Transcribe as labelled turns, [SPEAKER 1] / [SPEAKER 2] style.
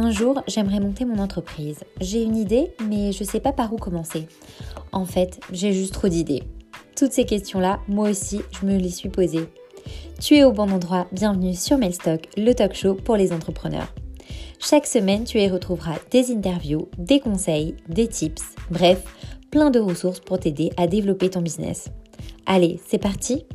[SPEAKER 1] Un jour, j'aimerais monter mon entreprise. J'ai une idée, mais je ne sais pas par où commencer. En fait, j'ai juste trop d'idées. Toutes ces questions-là, moi aussi, je me les suis posées. Tu es au bon endroit, bienvenue sur Mailstock, le talk show pour les entrepreneurs. Chaque semaine, tu y retrouveras des interviews, des conseils, des tips, bref, plein de ressources pour t'aider à développer ton business. Allez, c'est parti